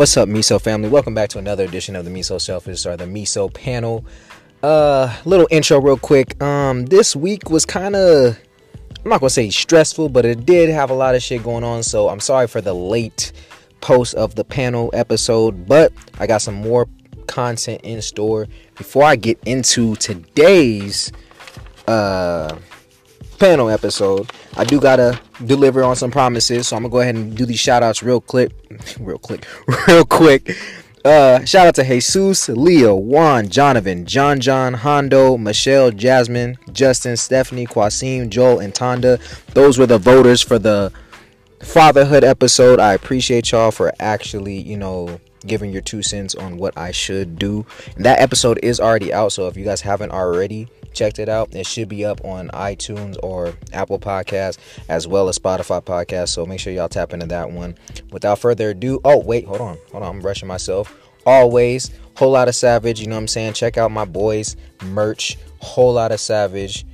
What's up, MeSo family? Welcome back to another edition of the MeSo Selfish or the MeSo panel. Uh, little intro, real quick. Um, this week was kind of, I'm not gonna say stressful, but it did have a lot of shit going on. So I'm sorry for the late post of the panel episode, but I got some more content in store. Before I get into today's uh panel episode, I do gotta deliver on some promises. So I'm gonna go ahead and do these shout outs real quick. Real quick. Real quick. Uh, shout out to Jesus, Leo, Juan, Jonathan, John John, Hondo, Michelle, Jasmine, Justin, Stephanie, Quasim, Joel, and Tonda. Those were the voters for the fatherhood episode. I appreciate y'all for actually, you know, giving your two cents on what I should do. And that episode is already out, so if you guys haven't already checked it out, it should be up on iTunes or Apple Podcasts as well as Spotify Podcasts. So make sure y'all tap into that one. Without further ado, oh wait, hold on, hold on, I'm rushing myself. Always, whole lot of savage. You know what I'm saying? Check out my boys merch. Whole lot of savage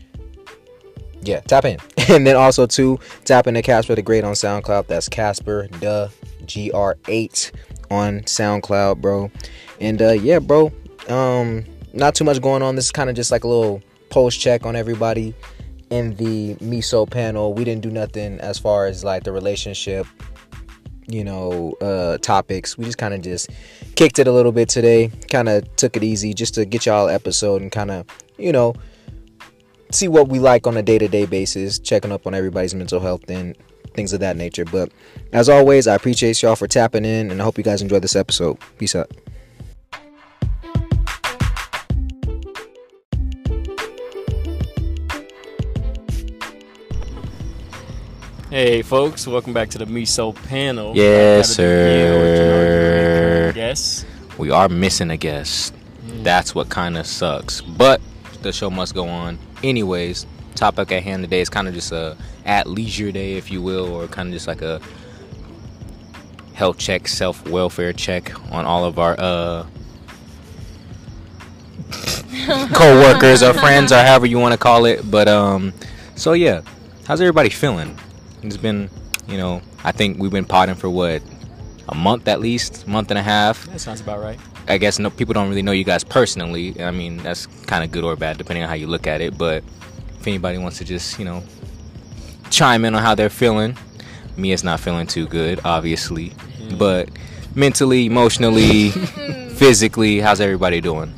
yeah, tap in. And then also too, tap into Casper the Great on SoundCloud. That's Casper the GR8 on SoundCloud, bro. And uh yeah, bro. Um not too much going on. This is kind of just like a little post check on everybody in the MeSo panel. We didn't do nothing as far as like the relationship, you know, uh topics. We just kind of just kicked it a little bit today. Kind of took it easy just to get y'all episode and kind of, you know, see what we like on a day-to-day basis, checking up on everybody's mental health and things of that nature. But as always, I appreciate y'all for tapping in and I hope you guys enjoyed this episode. Peace out. Hey, folks, welcome back to the MeSo panel. Yes, I gotta begin with, you sir. Guess. We are missing a guest. That's what kind of sucks. But the show must go on. Anyways, topic at hand today is kind of just a at leisure day, if you will, or kind of just like a health check, self welfare check on all of our uh co-workers or friends or however you want to call it. But um, so yeah, how's everybody feeling? It's been, you know, I think we've been potting for what a month at least, month and a half. That sounds about right. I guess no people don't really know you guys personally. I mean, that's kind of good or bad depending on how you look at it. But if anybody wants to just, you know, chime in on how they're feeling, me is not feeling too good, obviously. But mentally, emotionally, physically, how's everybody doing?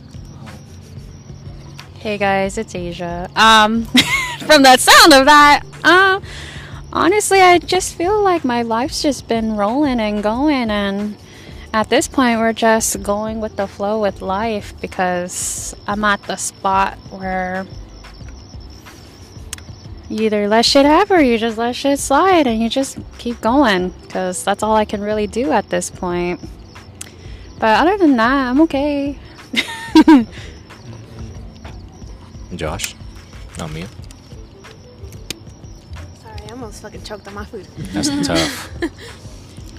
Hey guys, it's Asia. Um, from the sound of that, um, honestly, I just feel like my life's just been rolling and going, and at this point, we're just going with the flow with life because I'm at the spot where you either let shit happen or you just let shit slide and you just keep going because that's all I can really do at this point. But other than that, I'm okay. Josh, not me. Sorry, I almost fucking choked on my food. That's tough.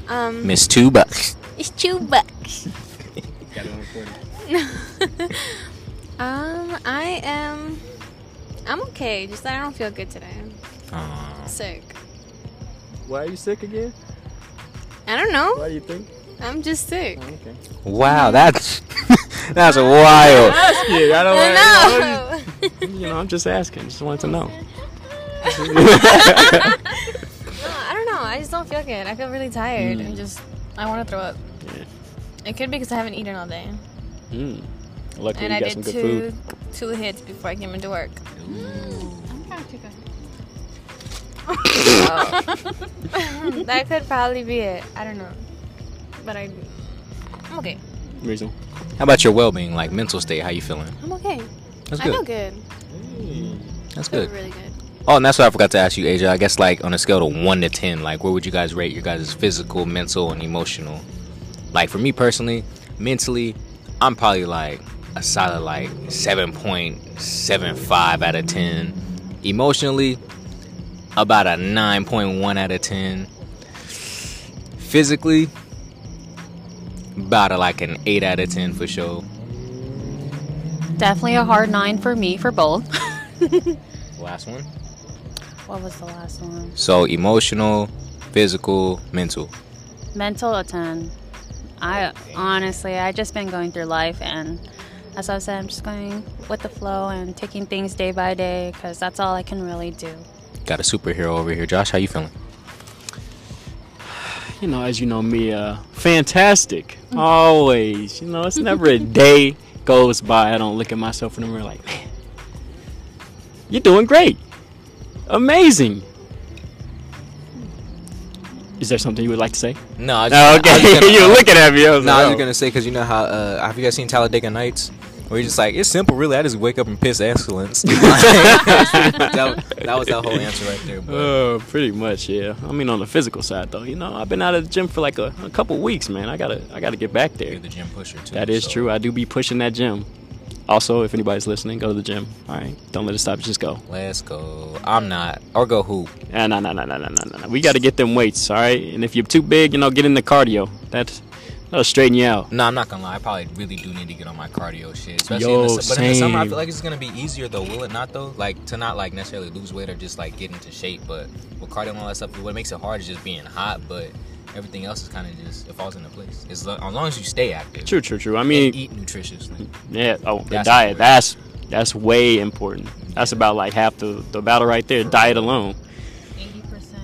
Um, Miss Two Bucks. it's two bucks. Got it on. Um, I am. I'm okay. Just that I don't feel good today. Aw. Sick. Why are you sick again? I don't know. Why do you think? I'm just sick. Oh, okay. Wow, that's that's wild. Asking. I don't I want know. to know. You know, I'm just asking. Just wanted to know. no, I don't know. I just don't feel good. I feel really tired and just I want to throw up. Yeah. It could be because I haven't eaten all day, Mm. Luckily, and you I got did some good two food. two hits before I came into work. that could probably be it. I don't know, but I I'm okay. Reason. How about your well-being, like mental state? How you feeling? I'm okay. That's good. I feel good. good. That's I feel good. really good. Oh, and that's what I forgot to ask you, Asia. I guess like on a scale of one to ten, like where would you guys rate your guys' physical, mental, and emotional? Like for me personally, mentally, I'm probably like a solid like seven point seven five out of ten. Emotionally, about a nine point one out of ten. Physically, about a, like an eight out of ten for sure. Definitely a hard nine for me for both. Last one. What was the last one? So emotional, physical, mental. Mental a 10. I honestly, I just been going through life, and as I said, I'm just going with the flow and taking things day by day because that's all I can really do. Got a superhero over here, Josh. How you feeling? You know, as you know me, uh, fantastic. Always. You know, it's never a day goes by I don't look at myself in the mirror like, man, you're doing great. Amazing. Is there something you would like to say? No, I Oh, I was okay. gonna- You're looking at me. I was No, I was oh. gonna say because you know how uh, have you guys seen Talladega Nights? Where you're just like, it's simple, really. I just wake up and piss excellence. that, that was that whole answer right there. But Uh, pretty much, yeah. I mean, on the physical side, though, you know, I've been out of the gym for like a, a couple weeks, man. I gotta, I gotta get back there. you're the gym pusher too. That is so- true. I do be pushing that gym. Also, if anybody's listening, go to the gym. All right, don't let it stop. you, Just go. Let's go. I'm not. Or go hoop. No, no, no, no, no, no, no. We got to get them weights. All right, and if you're too big, you know, get in the cardio. That's that'll straighten you out. No, I'm not gonna lie. I probably really do need to get on my cardio shit. Especially Yo, in the, but in the summer, I feel like it's gonna be easier though. Will it not though? Like to not like necessarily lose weight or just like get into shape. But with cardio and all that stuff, what makes it hard is just being hot. But everything else is kind of just it falls into place. As, lo- as long as you stay active. True, true, true. I And mean, eat nutritiously. yeah. Oh, the That's diet. important. That's that's way important. That's about like half the the battle right there. Diet alone. Eighty percent,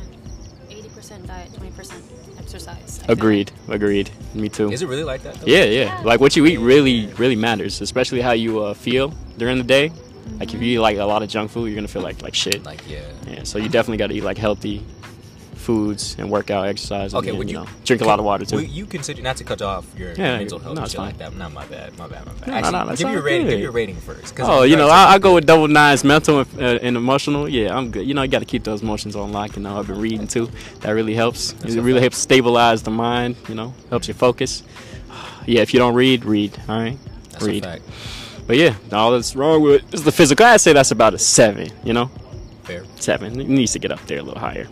eighty percent diet, twenty percent exercise. Agreed. Agreed. Me too. Is it really like that? Though? Yeah, yeah. Like what you eat really, really matters, especially how you uh, feel during the day. Like if you eat like a lot of junk food, you're gonna feel like like shit. Like yeah. Yeah, so you definitely got to eat like healthy foods and work out, exercise. Okay, then, would you you know drink a lot of water too? Would you consider not to cut off your Yeah, mental health no, and shit fine. like that? Not my bad. My bad. My bad. No, Actually, no, that's give your rating. Give good. your rating first. Oh, you know, I, I go with double nines, mental and, uh, and emotional. Yeah, I'm good. You know, you got to keep those emotions on lock. You know, I've been reading too. That really helps. That's it really helps stabilize the mind. You know, helps you focus. Yeah, if you don't read, read. All right, That's read. a fact. But yeah, all that's wrong with it is the physical. I'd say that's about a seven. You know, Fair. seven. It needs to get up there a little higher.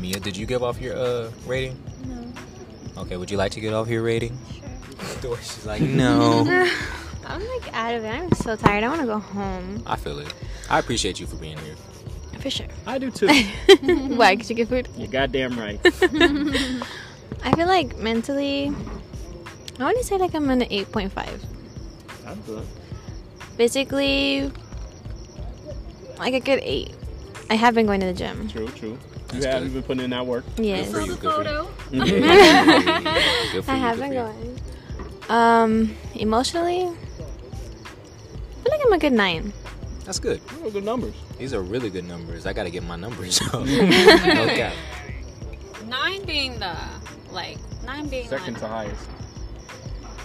Mia, did you give off your uh rating? No. Okay, would you like to get off your rating? Sure. She's like, no. I'm like out of it. I'm so tired. I want to go home. I feel it. I appreciate you for being here. For sure. I do too. Why? Cause you get food. You're goddamn right. I feel like mentally, I want to say like I'm an 8.5. I'm good. Basically, like a good eight. I have been going to the gym. True, true. That's you have good. been putting in that work. Yes. for you. Good for you. Good for I have good been going. Um, emotionally, I feel like I'm a good nine. That's good. Good numbers. These are really good numbers. I gotta get my numbers up. no cap. Nine being the like nine being Second like, to highest.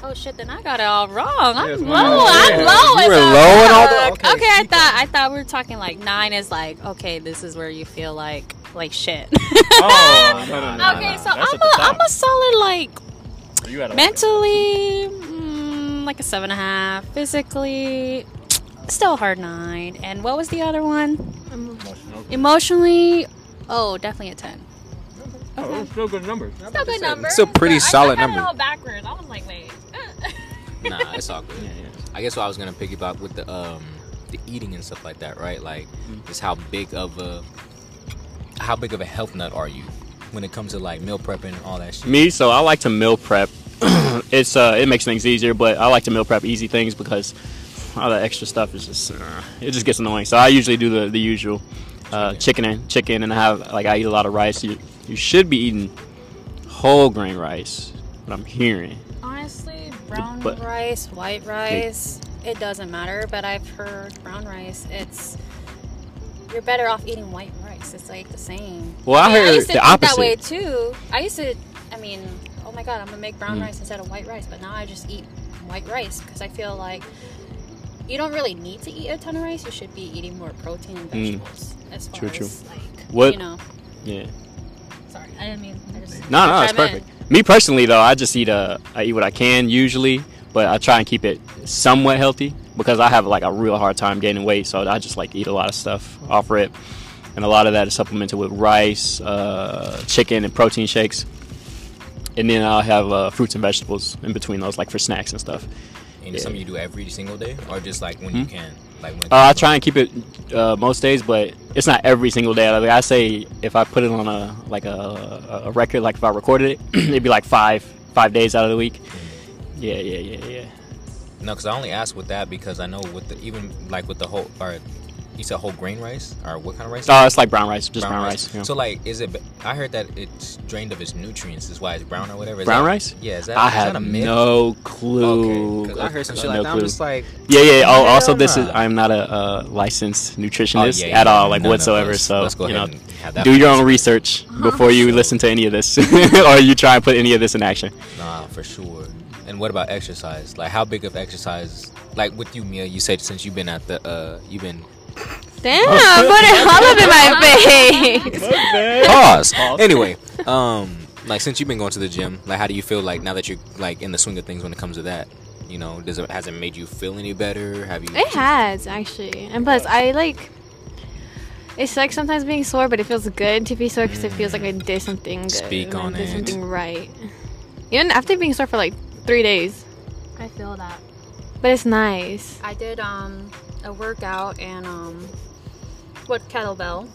oh shit, then I got it all wrong. I'm Yes, low. mine. I'm Yeah. low. You in were low in all the- okay, Okay, I keep thought I thought we were talking like nine is like okay, this is where you feel like like shit. Oh, no, no, no, okay, no. so I'm a I'm a solid like You got a mentally mm, like a seven and a half. Physically, still a hard nine. And what was the other one? Emotionally, oh, definitely a ten. Oh, still good numbers. Still good number. It's a pretty I- solid I had number. All backwards. I was like, wait. Nah, it's all good. Yeah, yeah. I guess what I was gonna piggyback with the um the eating and stuff like that, right? Like, Mm. just how big of a how big of a health nut are you when it comes to like meal prepping and all that shit? Me, so I like to meal prep. it's uh, it makes things easier, but I like to meal prep easy things because all the extra stuff is just uh, it just gets annoying. So I usually do the the usual uh, chicken and chicken, and I have like I eat a lot of rice. You you should be eating whole grain rice. What I'm hearing. Honestly, brown But- rice, white rice, it doesn't matter. But I've heard brown rice, it's you're better off eating white rice. It's like the same. Well, I mean, heard used to the think that way too. I used to. I mean, oh my god, I'm gonna make brown Mm. rice instead of white rice. But now I just eat white rice because I feel like you don't really need to eat a ton of rice. You should be eating more protein and Mm. vegetables. As far True, true. as like What- you know. Yeah. Sorry, I didn't mean. I just No, no, it's chime in. perfect. Me personally, though, I just eat uh, I eat what I can usually, but I try and keep it somewhat healthy because I have like a real hard time gaining weight. So I just like eat a lot of stuff off rip, and a lot of that is supplemented with rice, uh, chicken, and protein shakes. And then I'll have uh, fruits and vegetables in between those, like for snacks and stuff. And it's something you do every single day, or just like when you can, like when. Uh, I try and keep it uh, most days, but it's not every single day. Like I say, if I put it on a like a, a record, like if I recorded it, it'd be like five five days out of the week. Yeah, yeah, yeah, yeah. No, because I only asked with that because I know with the even like with the whole or you said whole grain rice or what kind of rice? Oh, it's like brown rice, just brown, rice. yeah. So like, is it? I heard that it's drained of its nutrients. Is why it's brown or whatever. Is brown that- rice? Yeah, is that? I is have that a myth? no clue. Okay, I heard some shit No like that. I'm just like, Yeah, yeah. Oh, also, this is. I'm not a uh, licensed nutritionist Oh, yeah, at all, like no, no, whatsoever. let's- so let's go you know, and have that do your own research before you listen to any of this, or you try and put any of this in action. nah, for sure. And what about exercise? Like, how big of exercise? Like with you, Mia, you said since you've been at the, uh, you've been Damn, put it all up in my face. pause. Anyway, um, like since you've been going to the gym, like how do you feel like now that you're like in the swing of things when it comes to that? You know, does it has it made you feel any better? Have you? It has actually, and plus I like. It's like sometimes being sore, but it feels good to be sore because it feels like I did something good. Speak and I on did it. something right. Even after being sore for like three days, I feel that. but it's nice. I did um a workout and um what kettlebell.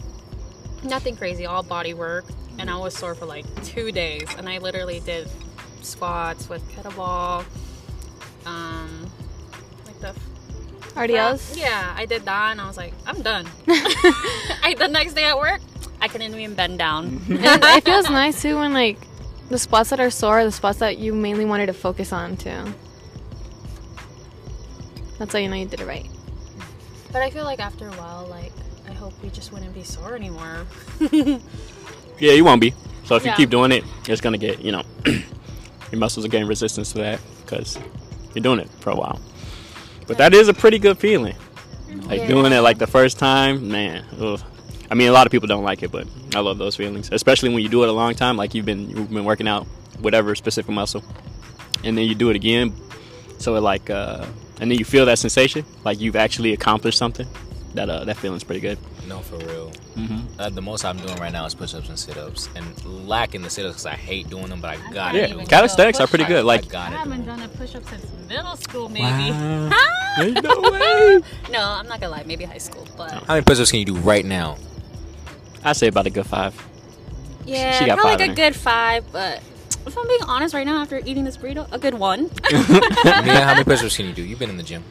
Nothing crazy, all body work. And I was sore for like two days. And I literally did squats with kettlebell. Um like the RDLs. Yeah, I did that and I was like, I'm done. I the next day at work, I couldn't even bend down. and it feels nice too when like the spots that are sore are the spots that you mainly wanted to focus on too. That's how you know you did it right. But I feel like after a while, like I hope we just wouldn't be sore anymore. Yeah, you won't be. So if you keep doing it, it's gonna get you know your muscles are getting resistance to that because you're doing it for a while. But that is a pretty good feeling. Like doing it like the first time, man. Ugh. I mean, a lot of people don't like it, but I love those feelings, especially when you do it a long time. Like you've been you've been working out whatever specific muscle, and then you do it again. So it like, uh, and then you feel that sensation, like you've actually accomplished something. That uh, that feeling's pretty good. No, for real. Mm-hmm. Uh, the most I'm doing right now is push-ups and sit-ups, and lacking the sit-ups because I hate doing them, but I gotta Yeah, do them. calisthenics are pretty I- good. Like, I gotta do them. done a push up since middle school, maybe. Wow. Ain't no way. No, I'm not gonna lie, maybe high school, but How many push-ups can you do right now? I say about a good five. yeah, she got probably five like a her. good five. But if I'm being honest, right now after eating this burrito, a good one. Mia, how many push-ups can you do? You've been in the gym.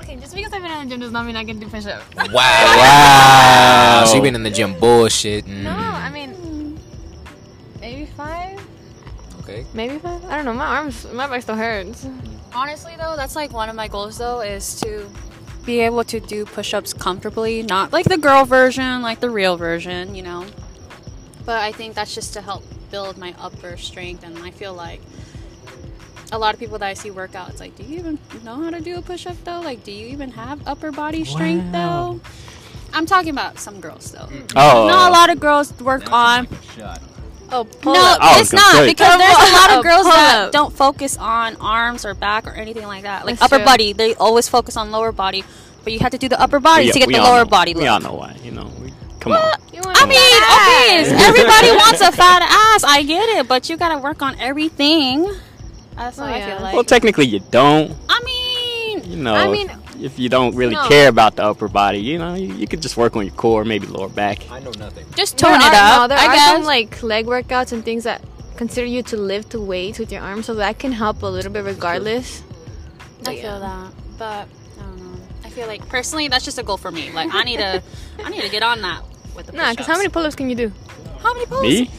Okay, just because I've been in the gym does not mean I can do push ups. Wow. wow. So you've been in the gym bullshit. Mm. No, I mean maybe five. Okay. Maybe five. I don't know. My arms, my back still hurts. Honestly, though, that's like one of my goals, though, is to be able to do push-ups comfortably, not like the girl version, like the real version, you know. But I think that's just to help build my upper strength, and I feel like a lot of people that I see work out, it's like, do you even know how to do a push-up though? Like, do you even have upper body strength Wow. though? I'm talking about some girls though. Oh, Not a lot of girls work on Oh, pull no, up. I it's gonna not say. because there's a lot of girls pull that don't focus on arms or back or anything like that. Like That's upper true. body, they always focus on lower body, but you have to do the upper body We- to get the lower know. body We all know why. You know, we, come on. I mean, okay, everybody wants a fat ass. I get it, but you gotta work on everything. That's Oh, what I yeah. feel like. Well, technically, you don't. I mean, You know, I if- mean, if, you don't really no. care about the upper body, you know, you, you could just work on your core, maybe lower back. I know nothing. just there tone are, it up. No, there I are guess. some like leg workouts and things that consider you to lift weights with your arms, so that can help a little bit regardless. I But yeah. feel that, but I don't know. I feel like personally, that's just a goal for me. Like I need to, I need to get on that with the Nah, because how many pull-ups can you do? How many pulls? Me?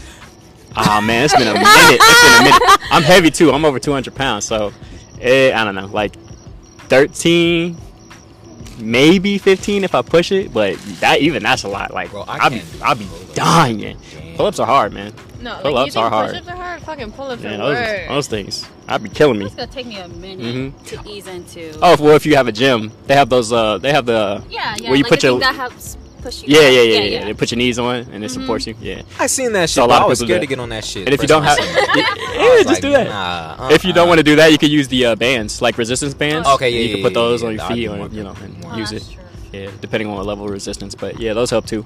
Ah man, it's been a minute. It's been a minute. I'm heavy too. I'm over 200 pounds, so eh, I don't know, like 13, maybe 15 if I push it. But that even that's a lot. Like Bro, I I'll be I'll be dying. Pull ups are hard, man. No, Pull-ups like, you are hard. Push-ups are hard. Fucking pull-ups Man, are those, worse. those things, I'd be killing me. It's gonna take me a minute Mhm. to ease into. Oh, well, if you have a gym, they have those. Uh, they have the yeah, yeah. where you like put your that helps push you. yeah, up. yeah, yeah, yeah, They put your knees on and it supports you. Yeah. I seen that shit. So a lot I was scared to get on that shit. And if you don't have, I seen it. yeah, just like, do that. Nah, If you don't uh-uh. want to do that, you could use the uh, bands, like resistance bands. Okay, yeah, You can put those on your feet, or you know, and use it. Yeah, depending on what level of resistance. But yeah, those help too.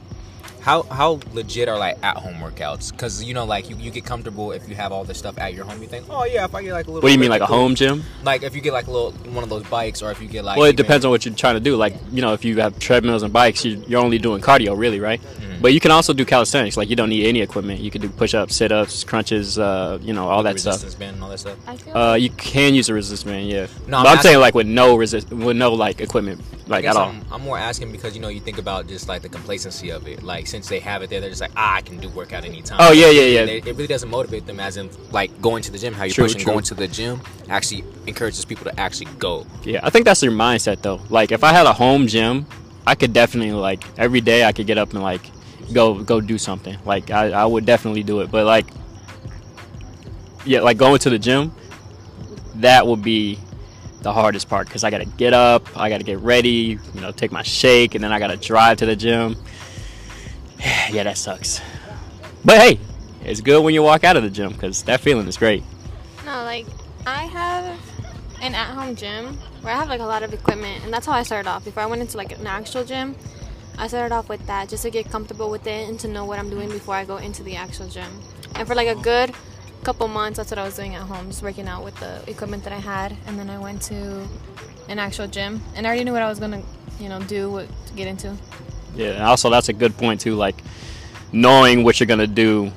How how legit are like at home workouts? Because you know, like you, you get comfortable if you have all this stuff at your home. You think, oh yeah, if I get like a little. What do you mean, like a home gym? Like if you get like a little one of those bikes, or if you get like. Well, it even- depends on what you're trying to do. Like, you know, if you have treadmills and bikes, you're, you're only doing cardio, really, right? Mm-hmm. Mhm. But you can also do calisthenics. Like you don't need any equipment. You can do push-ups, sit-ups, crunches, uh, you know, all that stuff. resistance band and all that stuff. I feel Uh, you can use a resistance band, yeah. No, but I'm I'm, saying like with no resist, with no like equipment, like at all. I'm, I'm more asking because you know you think about just like the complacency of it. Like since they have it there, they're just like, ah, I can do workout anytime. Oh, yeah, yeah, yeah. They- it really doesn't motivate them as in like going to the gym. How you're pushing true. going to the gym actually encourages people to actually go. Yeah, I think that's your mindset though. Like if I had a home gym, I could definitely like every day I could get up and like go go do something. Like I, I would definitely do it. But like yeah, like going to the gym, that would be the hardest part because I gotta get up, I gotta get ready, you know, take my shake, and then I gotta drive to the gym. yeah, that sucks. But hey, it's good when you walk out of the gym because that feeling is great. No, like I have an at-home gym where I have like a lot of equipment, and that's how I started off. Before I went into like an actual gym, I started off with that just to get comfortable with it and to know what I'm doing before I go into the actual gym. And for like a good couple months, that's what I was doing at home, just working out with the equipment that I had. And then I went to an actual gym, and I already knew what I was gonna, you know, do, what to get into. Yeah, and also that's a good point too, like knowing what you're gonna do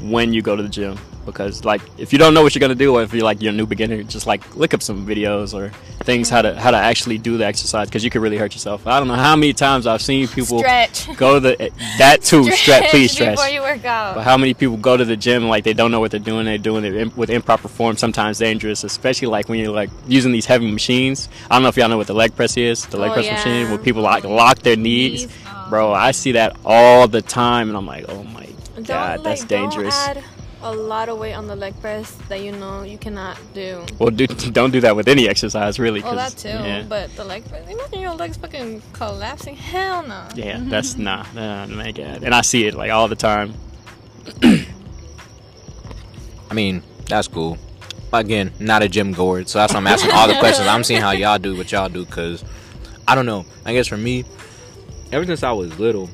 when you go to the gym. Because like if you don't know what you're gonna do, or if you're like you're a new beginner, just like look up some videos or things how to how to actually do the exercise because you could really hurt yourself. I don't know how many times I've seen people Stretch. go to the eh, that too stretch, please stretch. before you work out. But how many people go to the gym like they don't know what they're doing? They're doing it in, with improper form, sometimes dangerous, especially like when you're like using these heavy machines. I don't know if y'all know what the leg press is, the leg Oh, press yeah. machine, where people like lock their knees. Knees. Bro, oh. I see that all the time, and I'm like, oh my Don't, god, that's like, dangerous. Don't add a lot of weight on the leg press that you know you cannot do. Well, do, don't do that with any exercise, really. Well, 'cause- that too, Yeah, but the leg press. Imagine your legs fucking collapsing. Hell no. yeah that's nah, uh, nah, my god. And I see it like all the time. I mean, that's cool. Again, not a gym goer, so that's why I'm asking all the questions. I'm seeing how y'all do what y'all do, cause I don't know. I guess for me, ever since I was little,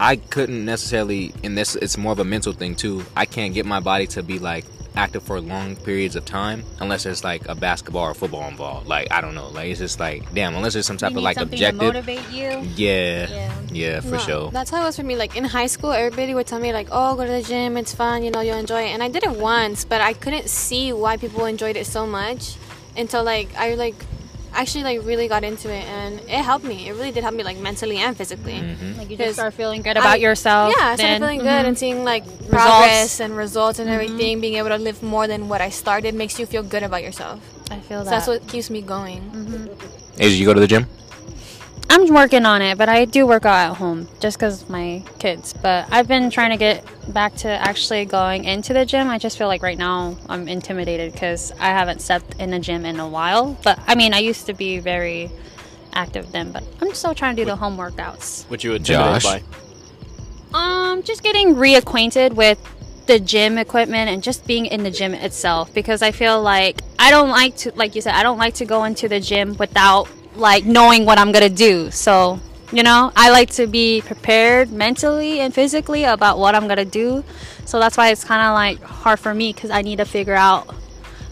I couldn't necessarily, and this it's more of a mental thing too. I can't get my body to be like active for long periods of time unless there's like a basketball or football involved. Like I don't know, like it's just like damn, unless there's some type You of need like something objective. to motivate you. Yeah, Yeah. yeah, for No, sure. That's how it was for me. Like in high school, everybody would tell me like, "Oh, go to the gym. It's fun. You know, you'll enjoy it." And I did it once, but I couldn't see why people enjoyed it so much until like I like actually like really got into it, and it helped me. It really did help me like mentally and physically. Mm-hmm. Like you just start feeling good about I- yourself. Yeah, I started then- feeling good and mm-hmm. seeing like progress and results and mm-hmm. everything. Being able to live more than what I started makes you feel good about yourself. I feel So that. that's what keeps me going. Mm-hmm. Is you go to the gym? I'm working on it, but I do work out at home just because my kids. But I've been trying to get back to actually going into the gym. I just feel like right now I'm intimidated because I haven't stepped in the gym in a while. But I mean, I used to be very active then, but I'm still trying to do the home workouts. What you intimidated Josh? by? Um, just getting reacquainted with the gym equipment and just being in the gym itself because I feel like I don't like to, like you said, I don't like to go into the gym without like knowing what I'm gonna do. So, you know, I like to be prepared mentally and physically about what I'm gonna do. So that's why it's kind of like hard for me because I need to figure out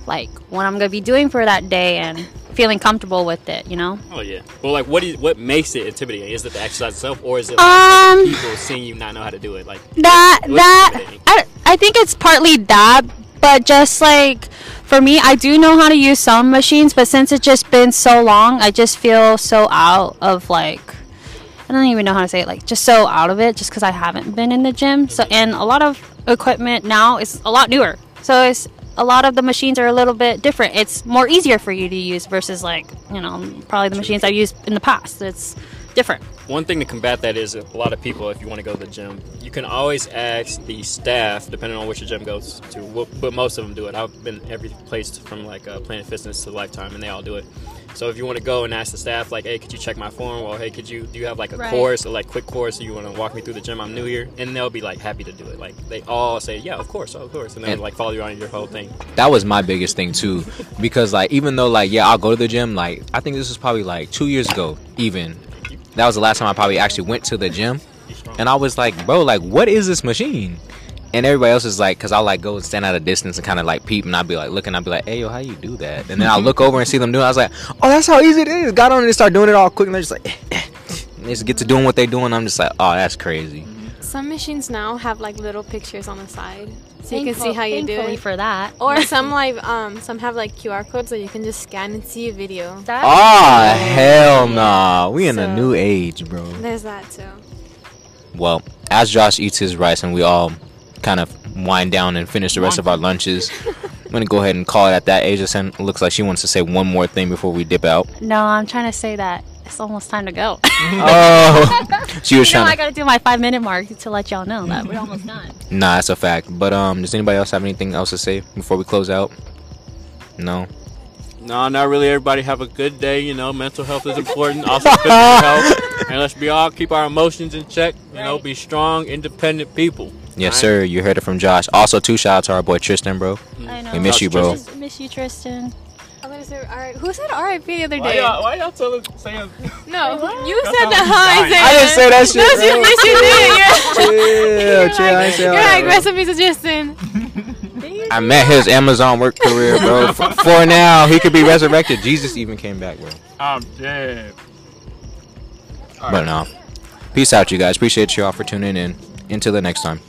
like what I'm gonna be doing for that day and feeling comfortable with it, you know? Oh yeah. Well, like, what is what makes it intimidating? Is it the exercise itself, or is it like, Um, people seeing you not know how to do it? Like, that that? I, I think it's partly that but just like for me i do know how to use some machines but since it's just been so long i just feel so out of like i don't even know how to say it like just so out of it just because i haven't been in the gym. So and a lot of equipment now is a lot newer. So it's a lot of the machines are a little bit different. It's more easier for you to use versus like you know probably the machines i've used in the past. It's different one thing to combat that is a lot of people, if you want to go to the gym, you can always ask the staff, depending on which gym goes to. Well, But most of them do it. I've been every place from like uh, Planet Fitness to Lifetime, and they all do it. So if you want to go and ask the staff, like, hey, could you check my form? Or hey, could you do you have like a Right. course or like quick course? Or you want to walk me through the gym? I'm new here, and they'll be like happy to do it. Like they all say, yeah, of course, of course, and then And- like follow you on your whole thing. that was my biggest thing too because like even though like yeah i'll go to the gym like i think this was probably like two years ago even that was the last time i probably actually went to the gym. And i was like bro like what is this machine? And everybody else is like because i'll like go and stand at a distance and kind of like peep and I'd be like looking I'd be like hey yo how you do that? And then i'll mm-hmm. look over and see them doing it. i was like oh that's how easy it is. Got on and start doing it all quick and they're just like and they just get to doing what they're doing. I'm just like oh that's crazy some machines now have like little pictures on the side, so you can see how you do Thankfully it. for that. Or some like um some have like QR codes so you can just scan and see a video. That- Ah, hell nah. We in a new age, bro. There's that too. Well, as Josh eats his rice and we all kind of wind down and finish the rest of our lunches, I'm gonna go ahead and call it at that. Asia Sen looks like she wants to say one more thing before we dip out. No, I'm trying to say that it's almost time to go. Oh, she was you know, trying I gotta do my five minute mark to let y'all know that we're almost done. Nah, that's a fact. But um, does anybody else have anything else to say before we close out? No. No, not really. Everybody have a good day. You know, mental health is important. Also, physical health. And let's be all keep our emotions in check. You know, be strong, independent people. Yes, Alright. sir. You heard it from Josh. Also, two shout out to our boy Tristan, bro. I know. We miss you, bro. Miss, miss you, Tristan. I'm gonna say alright. Who said RIP the other Why day? y'all, why y'all tell us saying? No, you said how that. I'm Huh? dying. I didn't say that shit. No, you, bro. yes, you did. You're, Chill, chill. I ain't say all you're that, like bro. recipes of Justin. I met his Amazon work career, bro. For, for now, he could be resurrected. Jesus even came back, bro. I'm dead. But no. Peace out, you guys. Appreciate you all for tuning in. Until the next time.